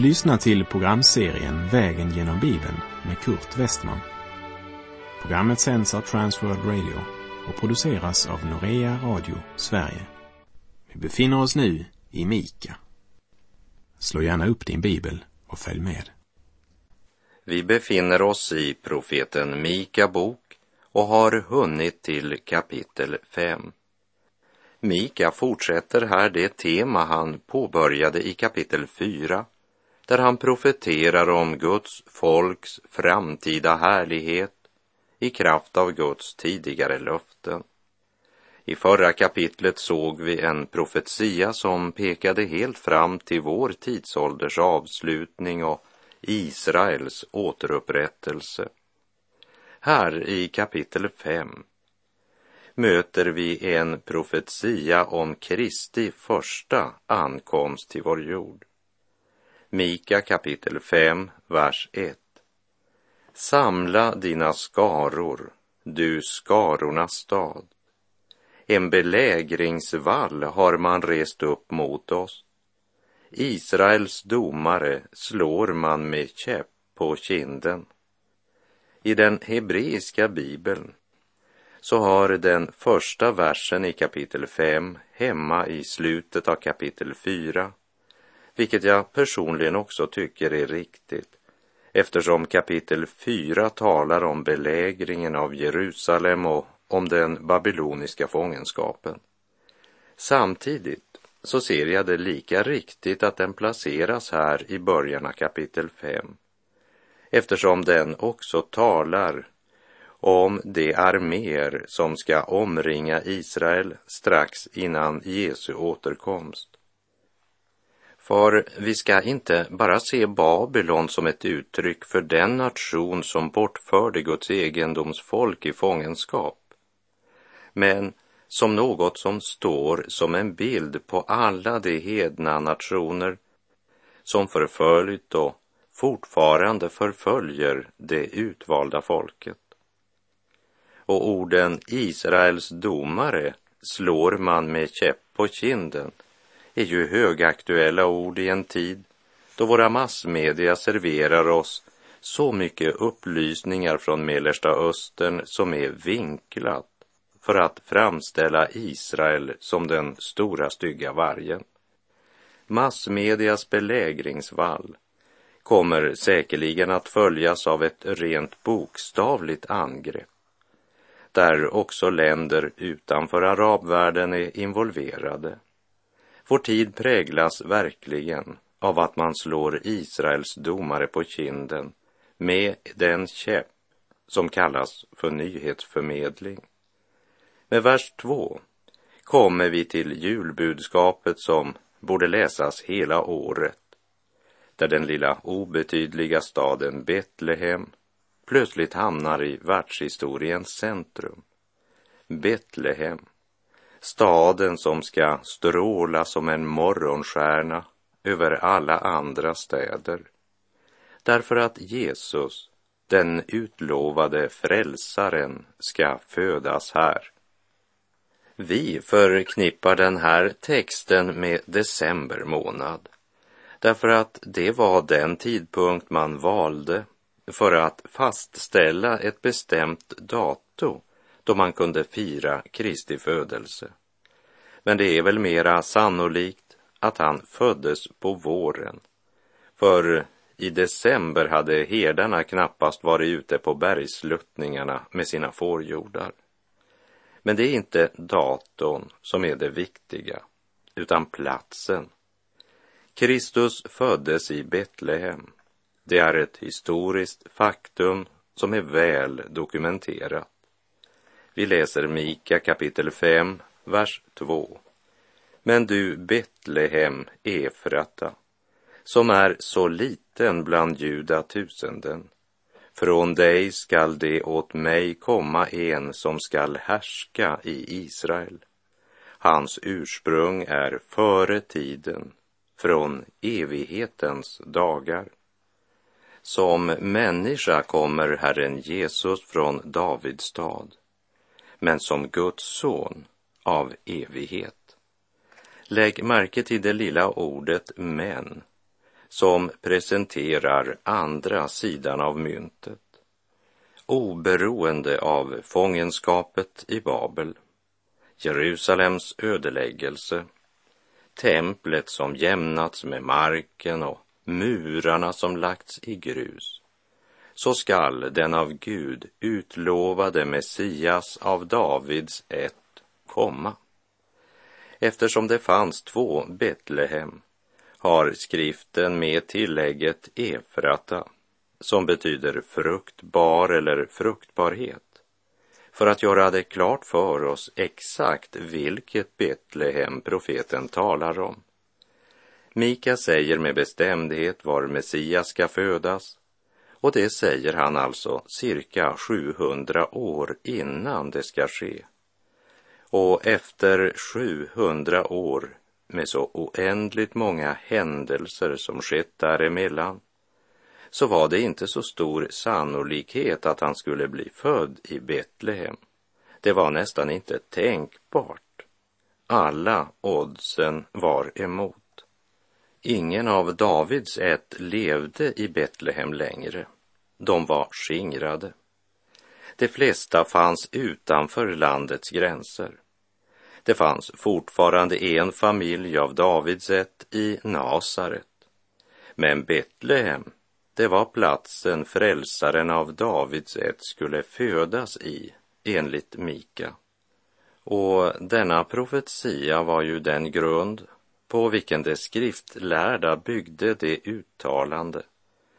Du lyssnar till programserien Vägen genom Bibeln med Kurt Westman. Programmet sänds av Transworld Radio och produceras av Norea Radio Sverige. Vi befinner oss nu i Mika. Slå gärna upp din bibel och följ med. Vi befinner oss i profeten Mika bok och har hunnit till kapitel 5. Mika fortsätter här det tema han påbörjade i kapitel 4 där han profeterar om Guds folks framtida härlighet i kraft av Guds tidigare löften. I förra kapitlet såg vi en profetia som pekade helt fram till vår tidsålders avslutning och Israels återupprättelse. Här i kapitel 5 möter vi en profetia om Kristi första ankomst till vår jord. Mika kapitel 5, vers 1. Samla dina skaror, du skarornas stad. En belägringsvall har man rest upp mot oss. Israels domare slår man med käpp på kinden. I den hebreiska bibeln så har den första versen i kapitel 5 hemma i slutet av kapitel 4, vilket jag personligen också tycker är riktigt eftersom kapitel 4 talar om belägringen av Jerusalem och om den babyloniska fångenskapen. Samtidigt så ser jag det lika riktigt att den placeras här i början av kapitel 5 eftersom den också talar om de arméer som ska omringa Israel strax innan Jesu återkomst. För vi ska inte bara se Babylon som ett uttryck för den nation som bortförde Guds egendomsfolk i fångenskap, men som något som står som en bild på alla de hedna nationer som förföljt och fortfarande förföljer det utvalda folket. Och orden Israels domare slår man med käpp på kinden är ju högaktuella ord i en tid då våra massmedia serverar oss så mycket upplysningar från Mellersta Östern som är vinklat för att framställa Israel som den stora stygga vargen. Massmedias belägringsvall kommer säkerligen att följas av ett rent bokstavligt angrepp där också länder utanför arabvärlden är involverade. Vår tid präglas verkligen av att man slår Israels domare på kinden med den käpp som kallas för nyhetsförmedling. Med vers 2 kommer vi till julbudskapet som borde läsas hela året, där den lilla obetydliga staden Betlehem plötsligt hamnar i världshistoriens centrum. Betlehem, staden som ska stråla som en morgonstjärna över alla andra städer. Därför att Jesus, den utlovade frälsaren, ska födas här. Vi förknippar den här texten med december månad därför att det var den tidpunkt man valde för att fastställa ett bestämt datum då man kunde fira Kristi födelse. Men det är väl mera sannolikt att han föddes på våren. För i december hade herdarna knappast varit ute på bergsluttningarna med sina fårjordar. Men det är inte datorn som är det viktiga, utan platsen. Kristus föddes i Betlehem. Det är ett historiskt faktum som är väl dokumenterat. Vi läser Mika kapitel 5, vers 2. Men du Betlehem Efrata, som är så liten bland judatusenden, från dig skall det åt mig komma en som skall härska i Israel. Hans ursprung är före tiden, från evighetens dagar. Som människa kommer Herren Jesus från Davids stad, men som Guds son av evighet. Lägg märke till det lilla ordet men som presenterar andra sidan av myntet. Oberoende av fångenskapet i Babel, Jerusalems ödeläggelse, templet som jämnats med marken och murarna som lagts i grus, så skall den av Gud utlovade Messias av Davids ett komma. Eftersom det fanns två Betlehem har skriften med tillägget Efrata, som betyder fruktbar eller fruktbarhet, för att göra det klart för oss exakt vilket Betlehem profeten talar om. Mika säger med bestämdhet var Messias ska födas och det säger han alltså cirka 700 år innan det ska ske. Och efter 700 år med så oändligt många händelser som skett däremellan så var det inte så stor sannolikhet att han skulle bli född i Betlehem. Det var nästan inte tänkbart. Alla oddsen var emot. Ingen av Davids ett levde i Betlehem längre. De var skingrade. De flesta fanns utanför landets gränser. Det fanns fortfarande en familj av Davids ett i Nasaret. Men Betlehem, det var platsen frälsaren av Davids ett skulle födas i, enligt Mika. Och denna profetia var ju den grund på vilken de skriftlärda byggde det uttalande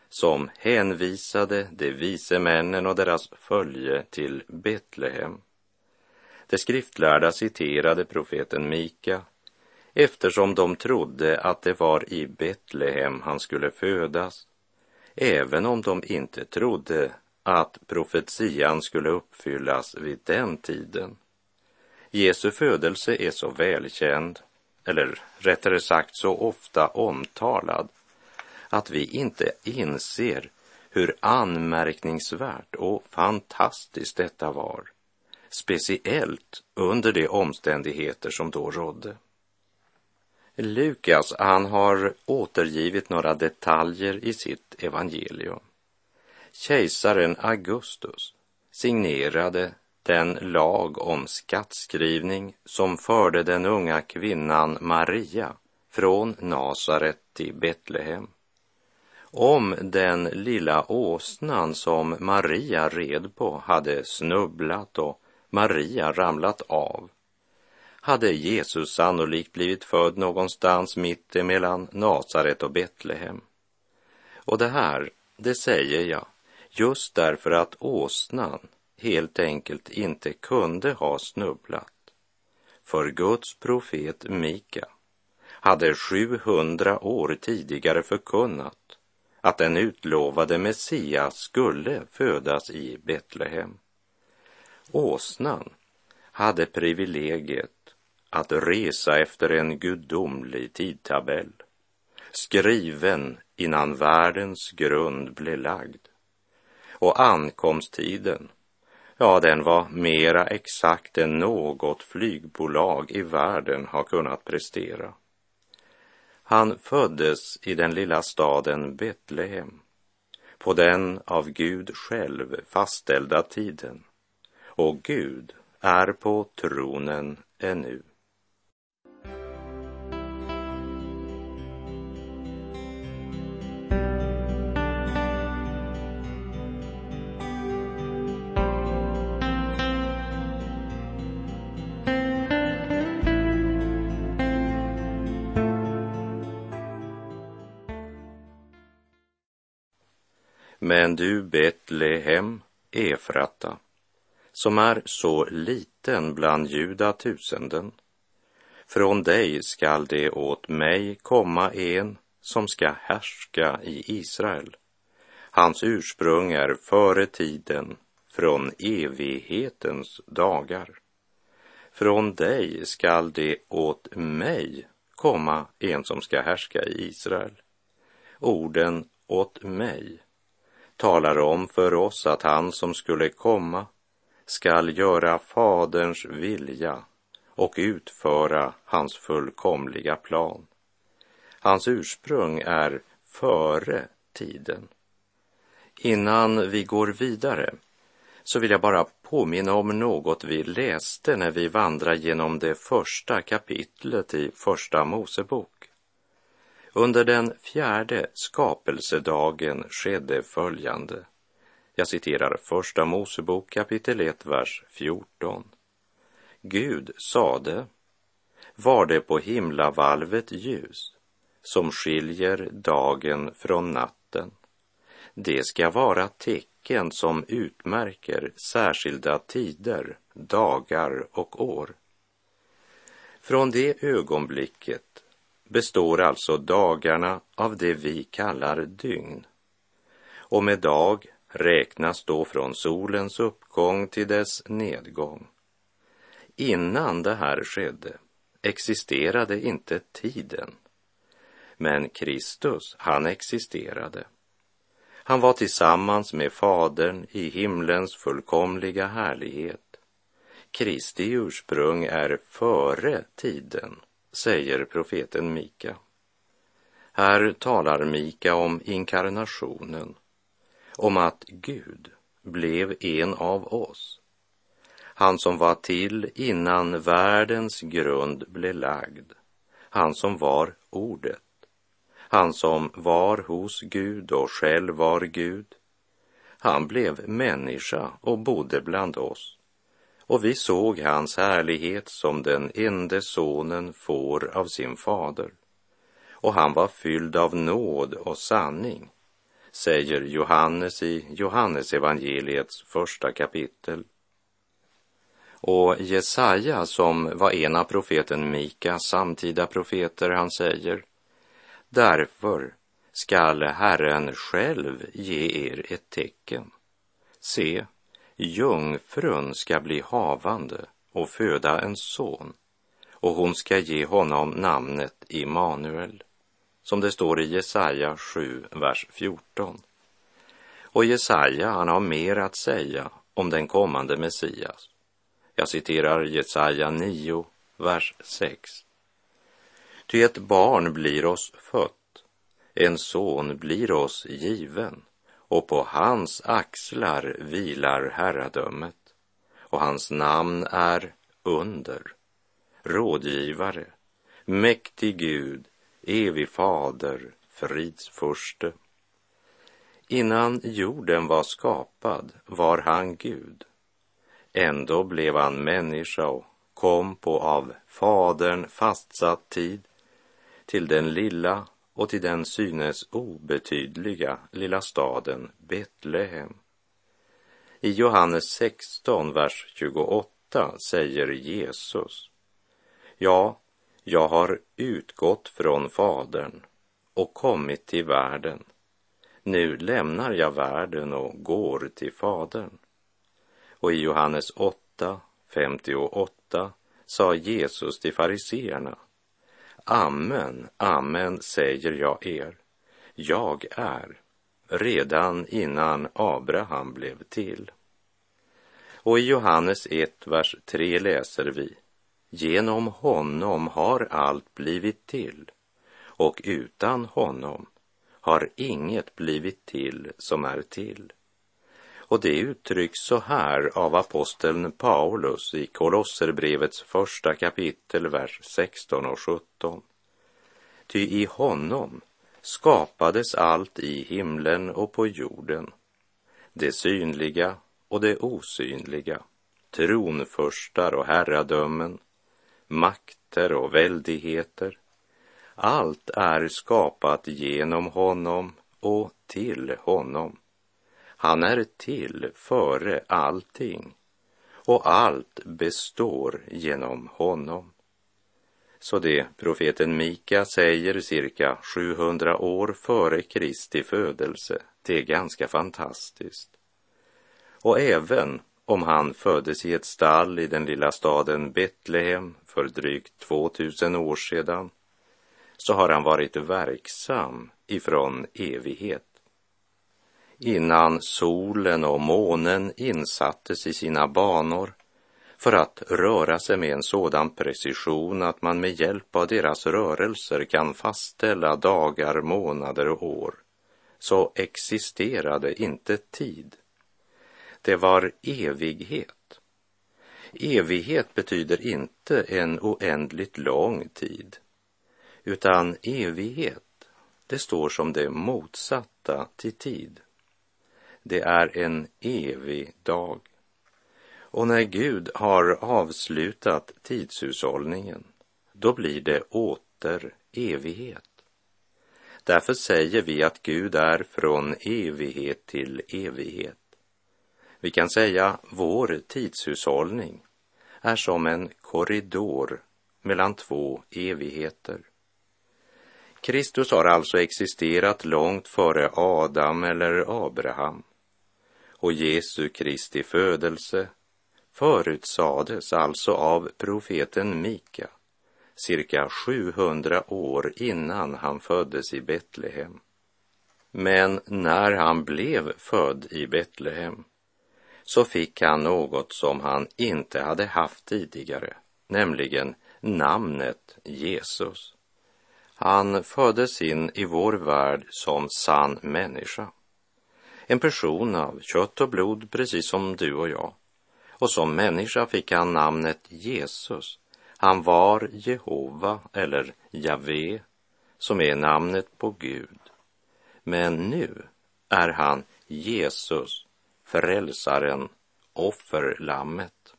som hänvisade de vise männen och deras följe till Betlehem. De skriftlärda citerade profeten Mika eftersom de trodde att det var i Betlehem han skulle födas, även om de inte trodde att profetian skulle uppfyllas vid den tiden. Jesu födelse är så välkänd, eller rättare sagt så ofta omtalad, att vi inte inser hur anmärkningsvärt och fantastiskt detta var speciellt under de omständigheter som då rådde. Lukas, han har återgivit några detaljer i sitt evangelium. Kejsaren Augustus signerade den lag om skattskrivning som förde den unga kvinnan Maria från Nasaret till Betlehem. Om den lilla åsnan som Maria red på hade snubblat och Maria ramlat av hade Jesus sannolikt blivit född någonstans mitt emellan Nasaret och Betlehem. Och det här, det säger jag just därför att åsnan helt enkelt inte kunde ha snubblat. För Guds profet Mika hade 700 år tidigare förkunnat att den utlovade Messias skulle födas i Betlehem. Åsnan hade privilegiet att resa efter en gudomlig tidtabell, skriven innan världens grund blev lagd. Och ankomsttiden, ja, den var mera exakt än något flygbolag i världen har kunnat prestera. Han föddes i den lilla staden Betlehem på den av Gud själv fastställda tiden och Gud är på tronen ännu. Men du Betlehem, Efrata, som är så liten bland judatusenden. Från dig skall det åt mig komma en som ska härska i Israel. Hans ursprung är före tiden, från evighetens dagar. Från dig skall det åt mig komma en som ska härska i Israel. Orden åt mig talar om för oss att han som skulle komma skall göra Faderns vilja och utföra hans fullkomliga plan. Hans ursprung är före tiden. Innan vi går vidare så vill jag bara påminna om något vi läste när vi vandrar genom det första kapitlet i Första Mosebok. Under den fjärde skapelsedagen skedde följande. Jag citerar Första Mosebok kapitel 1, vers 14. Gud sade, var det på himlavalvet ljus som skiljer dagen från natten. Det ska vara tecken som utmärker särskilda tider, dagar och år. Från det ögonblicket består alltså dagarna av det vi kallar dygn. Och med dag räknas då från solens uppgång till dess nedgång. Innan det här skedde existerade inte tiden. Men Kristus, han existerade. Han var tillsammans med Fadern i himlens fullkomliga härlighet. Kristi ursprung är före tiden, säger profeten Mika. Här talar Mika om inkarnationen, om att Gud blev en av oss. Han som var till innan världens grund blev lagd. Han som var Ordet. Han som var hos Gud och själv var Gud. Han blev människa och bodde bland oss. Och vi såg hans härlighet som den ende sonen får av sin fader. Och han var fylld av nåd och sanning, säger Johannes i Johannesevangeliets första kapitel. Och Jesaja, som var en av profeten Mika, samtida profeter, han säger Därför skall Herren själv ge er ett tecken. Se, jungfrun ska bli havande och föda en son och hon ska ge honom namnet Immanuel, som det står i Jesaja 7, vers 14. Och Jesaja, han har mer att säga om den kommande Messias. Jag citerar Jesaja 9, vers 6. Ty ett barn blir oss fött, en son blir oss given, och på hans axlar vilar herradömet, och hans namn är under, rådgivare, mäktig Gud, evig fader, fridsfurste. Innan jorden var skapad var han Gud. Ändå blev han människa och kom på av Fadern fastsatt tid till den lilla och till den synes obetydliga lilla staden Betlehem. I Johannes 16, vers 28 säger Jesus, Ja, jag har utgått från Fadern och kommit till världen. Nu lämnar jag världen och går till Fadern. Och i Johannes 8, 58 sa Jesus till fariseerna, Amen, amen säger jag er, jag är redan innan Abraham blev till. Och i Johannes 1, vers 3 läser vi, genom honom har allt blivit till och utan honom har inget blivit till som är till. Och det uttrycks så här av aposteln Paulus i Kolosserbrevets första kapitel, vers 16 och 17. Ty i honom skapades allt i himlen och på jorden, det synliga och det osynliga, tronförstar och herradömen, makter och väldigheter. Allt är skapat genom honom och till honom. Han är till före allting och allt består genom honom. Så det profeten Mika säger cirka 700 år före Kristi födelse, det är ganska fantastiskt. Och även om han föddes i ett stall i den lilla staden Betlehem för drygt 2000 år sedan, så har han varit verksam ifrån evighet innan solen och månen insattes i sina banor för att röra sig med en sådan precision att man med hjälp av deras rörelser kan fastställa dagar, månader och år, så existerade inte tid. Det var evighet. Evighet betyder inte en oändligt lång tid, utan evighet, det står som det motsatta till tid. Det är en evig dag. Och när Gud har avslutat tidshushållningen, då blir det åter evighet. Därför säger vi att Gud är från evighet till evighet. Vi kan säga vår tidshushållning är som en korridor mellan två evigheter. Kristus har alltså existerat långt före Adam eller Abraham och Jesu Kristi födelse förutsades alltså av profeten Mika cirka 700 år innan han föddes i Betlehem. Men när han blev född i Betlehem så fick han något som han inte hade haft tidigare, nämligen namnet Jesus. Han föddes in i vår värld som sann människa. En person av kött och blod, precis som du och jag. Och som människa fick han namnet Jesus. Han var Jehova eller Javé, som är namnet på Gud. Men nu är han Jesus, frälsaren, offerlammet.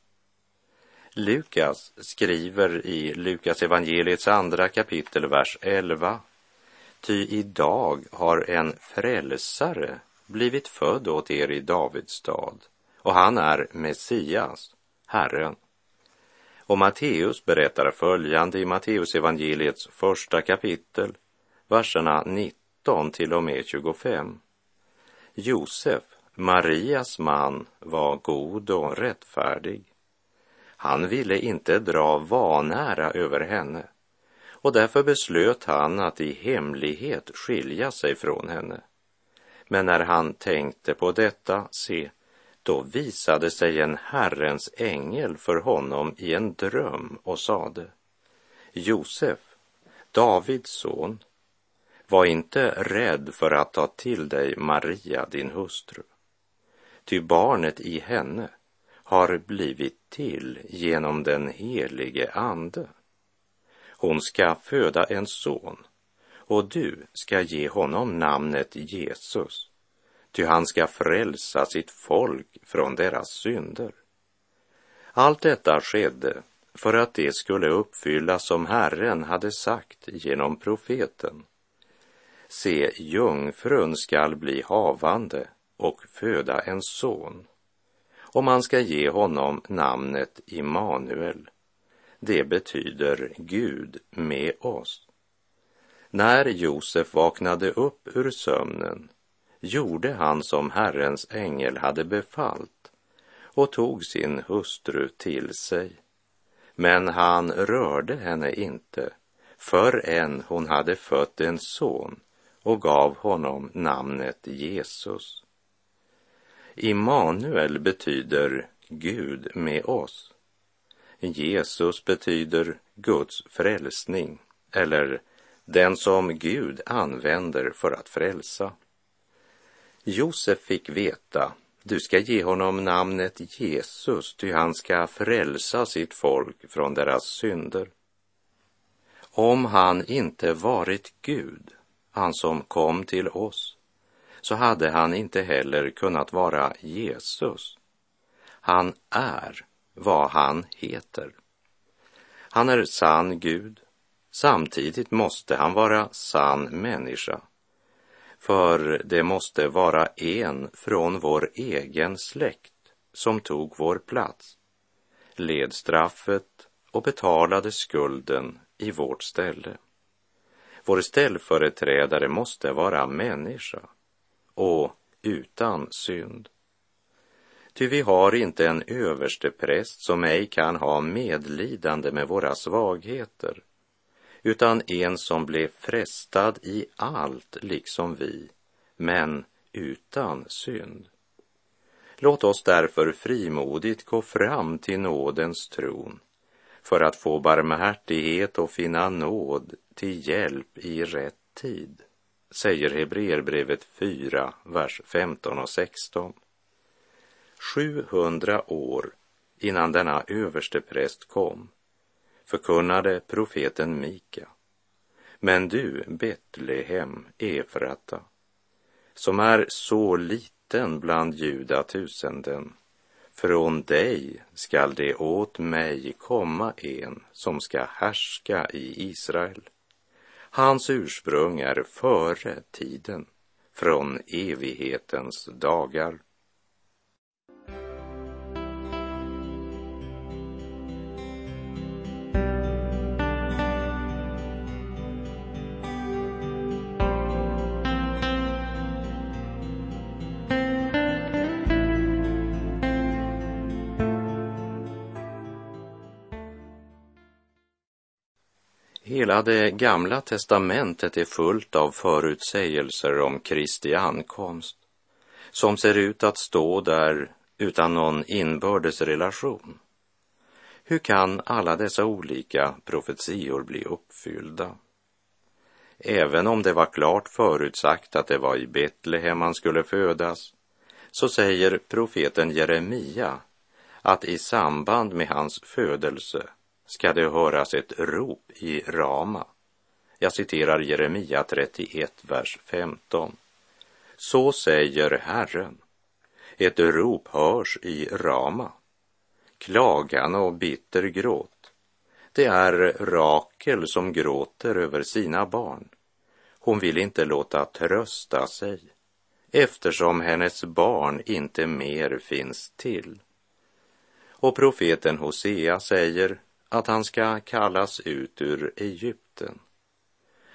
Lukas skriver i Lukas evangeliets andra kapitel, vers 11. Ty idag har en frälsare blivit född åt er i Davids stad och han är Messias, Herren. Och Matteus berättar följande i Matteusevangeliets första kapitel, verserna 19 till och med 25. Josef, Marias man, var god och rättfärdig. Han ville inte dra vanära över henne och därför beslöt han att i hemlighet skilja sig från henne. Men när han tänkte på detta, se, då visade sig en Herrens ängel för honom i en dröm och sade Josef, Davids son, var inte rädd för att ta till dig Maria, din hustru, ty barnet i henne har blivit till genom den helige Ande. Hon ska föda en son och du ska ge honom namnet Jesus, ty han ska frälsa sitt folk från deras synder. Allt detta skedde för att det skulle uppfyllas som Herren hade sagt genom profeten. Se, jungfrun skall bli havande och föda en son och man ska ge honom namnet Immanuel. Det betyder Gud med oss. När Josef vaknade upp ur sömnen gjorde han som Herrens ängel hade befallt och tog sin hustru till sig. Men han rörde henne inte förrän hon hade fött en son och gav honom namnet Jesus. Immanuel betyder Gud med oss. Jesus betyder Guds frälsning eller den som Gud använder för att frälsa. Josef fick veta, du ska ge honom namnet Jesus, ty han ska frälsa sitt folk från deras synder. Om han inte varit Gud, han som kom till oss, så hade han inte heller kunnat vara Jesus. Han är vad han heter. Han är sann Gud. Samtidigt måste han vara sann människa. För det måste vara en från vår egen släkt som tog vår plats, led straffet och betalade skulden i vårt ställe. Vår ställföreträdare måste vara människa och utan synd. Ty vi har inte en överstepräst som ej kan ha medlidande med våra svagheter, utan en som blev frestad i allt liksom vi, men utan synd. Låt oss därför frimodigt gå fram till nådens tron för att få barmhärtighet och finna nåd till hjälp i rätt tid, säger Hebreerbrevet 4, vers 15 och 16. 700 år innan denna överstepräst kom förkunnade profeten Mika. Men du, Betlehem, Efrata, som är så liten bland judatusenden, från dig skall det åt mig komma en som ska härska i Israel. Hans ursprung är före tiden, från evighetens dagar. Hela det gamla testamentet är fullt av förutsägelser om Kristi ankomst som ser ut att stå där utan någon inbördes relation. Hur kan alla dessa olika profetior bli uppfyllda? Även om det var klart förutsagt att det var i Betlehem han skulle födas, så säger profeten Jeremia att i samband med hans födelse ska det höras ett rop i Rama. Jag citerar Jeremia 31, vers 15. Så säger Herren. Ett rop hörs i Rama. Klagan och bitter gråt. Det är Rakel som gråter över sina barn. Hon vill inte låta trösta sig eftersom hennes barn inte mer finns till. Och profeten Hosea säger att han ska kallas ut ur Egypten.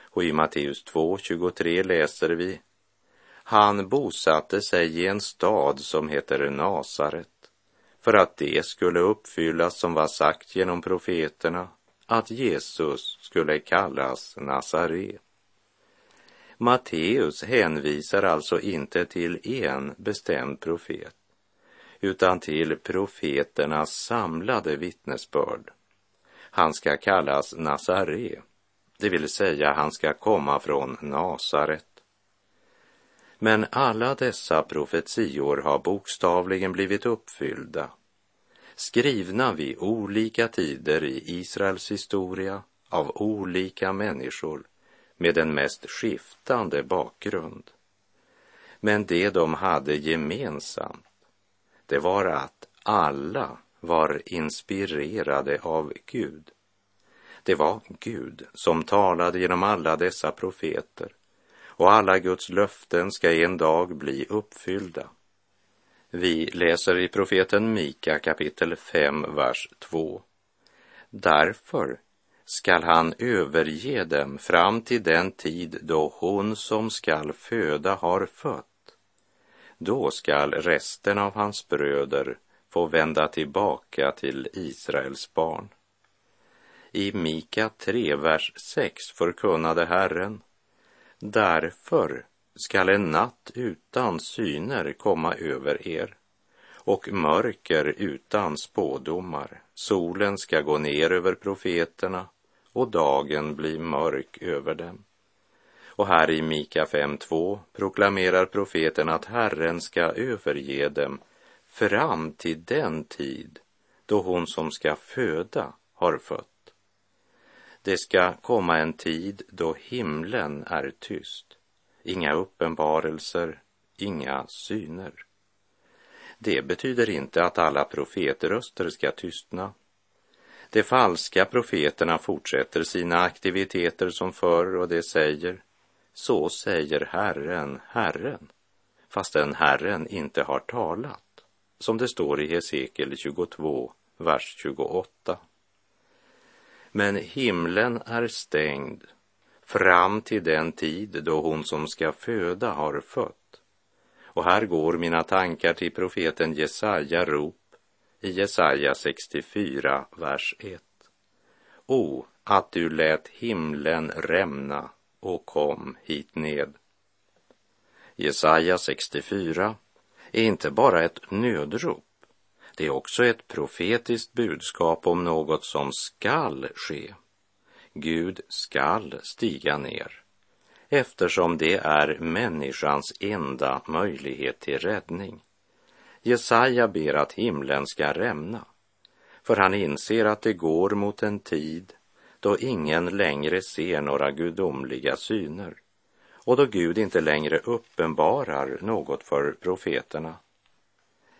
Och i Matteus 2.23 läser vi Han bosatte sig i en stad som heter Nasaret för att det skulle uppfyllas som var sagt genom profeterna att Jesus skulle kallas Nazare. Matteus hänvisar alltså inte till en bestämd profet utan till profeternas samlade vittnesbörd han ska kallas Nazare, det vill säga han ska komma från Nasaret. Men alla dessa profetior har bokstavligen blivit uppfyllda, skrivna vid olika tider i Israels historia av olika människor med den mest skiftande bakgrund. Men det de hade gemensamt, det var att alla var inspirerade av Gud. Det var Gud som talade genom alla dessa profeter och alla Guds löften ska en dag bli uppfyllda. Vi läser i profeten Mika kapitel 5, vers 2. Därför skall han överge dem fram till den tid då hon som skall föda har fött. Då skall resten av hans bröder få vända tillbaka till Israels barn. I Mika 3, vers 6 förkunnade Herren, därför skall en natt utan syner komma över er och mörker utan spådomar. Solen ska gå ner över profeterna och dagen bli mörk över dem. Och här i Mika 5.2 proklamerar profeten att Herren ska överge dem fram till den tid då hon som ska föda har fött. Det ska komma en tid då himlen är tyst, inga uppenbarelser, inga syner. Det betyder inte att alla profetröster ska tystna. De falska profeterna fortsätter sina aktiviteter som förr och de säger, så säger Herren, Herren, fastän Herren inte har talat som det står i Hesekiel 22, vers 28. Men himlen är stängd fram till den tid då hon som ska föda har fött. Och här går mina tankar till profeten Jesaja rop i Jesaja 64, vers 1. O, att du lät himlen rämna och kom hit ned. Jesaja 64, är inte bara ett nödrop, det är också ett profetiskt budskap om något som skall ske. Gud skall stiga ner, eftersom det är människans enda möjlighet till räddning. Jesaja ber att himlen ska rämna, för han inser att det går mot en tid då ingen längre ser några gudomliga syner och då Gud inte längre uppenbarar något för profeterna.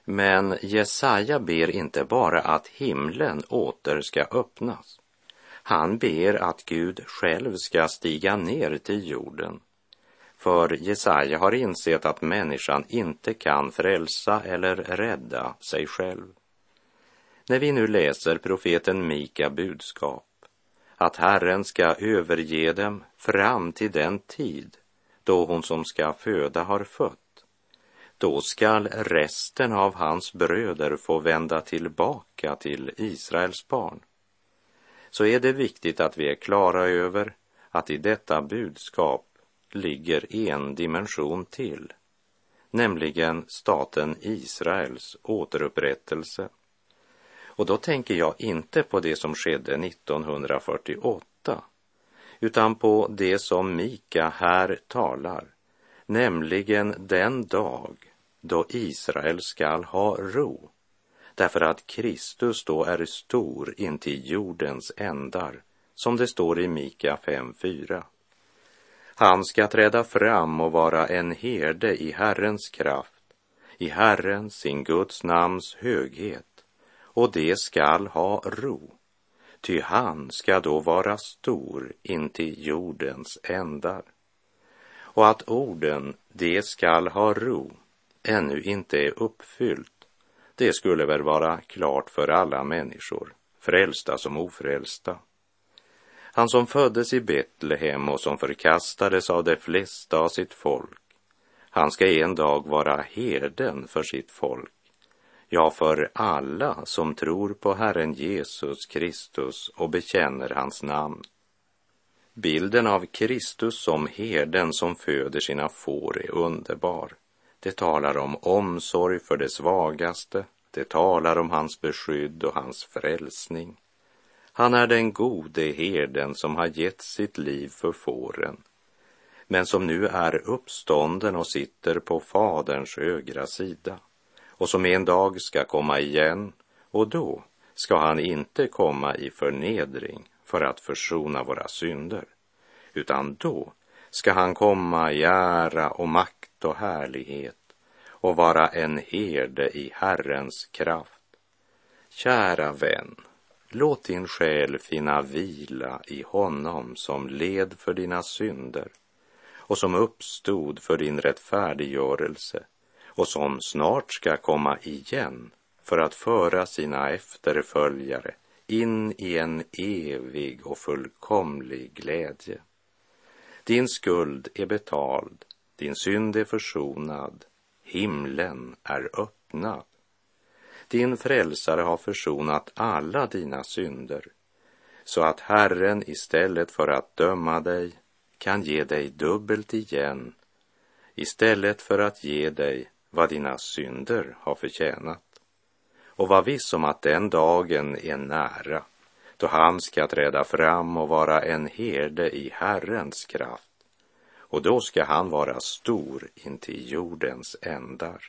Men Jesaja ber inte bara att himlen åter ska öppnas. Han ber att Gud själv ska stiga ner till jorden. För Jesaja har insett att människan inte kan frälsa eller rädda sig själv. När vi nu läser profeten Mika budskap att Herren ska överge dem fram till den tid då hon som ska föda har fött. Då skall resten av hans bröder få vända tillbaka till Israels barn. Så är det viktigt att vi är klara över att i detta budskap ligger en dimension till, nämligen staten Israels återupprättelse. Och då tänker jag inte på det som skedde 1948 utan på det som Mika här talar, nämligen den dag då Israel skall ha ro, därför att Kristus då är stor intill jordens ändar, som det står i Mika 5.4. Han ska träda fram och vara en herde i Herrens kraft, i Herrens, sin Guds namns höghet, och det skall ha ro ty han ska då vara stor intill jordens ändar. Och att orden, det skall ha ro, ännu inte är uppfyllt, det skulle väl vara klart för alla människor, frälsta som ofrälsta. Han som föddes i Betlehem och som förkastades av de flesta av sitt folk, han ska en dag vara herden för sitt folk ja, för alla som tror på Herren Jesus Kristus och bekänner hans namn. Bilden av Kristus som herden som föder sina får är underbar. Det talar om omsorg för det svagaste, det talar om hans beskydd och hans frälsning. Han är den gode herden som har gett sitt liv för fåren, men som nu är uppstånden och sitter på Faderns högra sida och som en dag ska komma igen och då ska han inte komma i förnedring för att försona våra synder, utan då ska han komma i ära och makt och härlighet och vara en herde i Herrens kraft. Kära vän, låt din själ finna vila i honom som led för dina synder och som uppstod för din rättfärdiggörelse och som snart ska komma igen för att föra sina efterföljare in i en evig och fullkomlig glädje. Din skuld är betald, din synd är försonad, himlen är öppnad. Din frälsare har försonat alla dina synder så att Herren istället för att döma dig kan ge dig dubbelt igen istället för att ge dig vad dina synder har förtjänat. Och var viss om att den dagen är nära, då han ska träda fram och vara en herde i Herrens kraft. Och då ska han vara stor intill jordens ändar.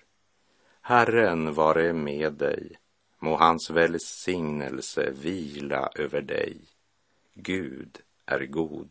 Herren vare med dig, må hans välsignelse vila över dig. Gud är god.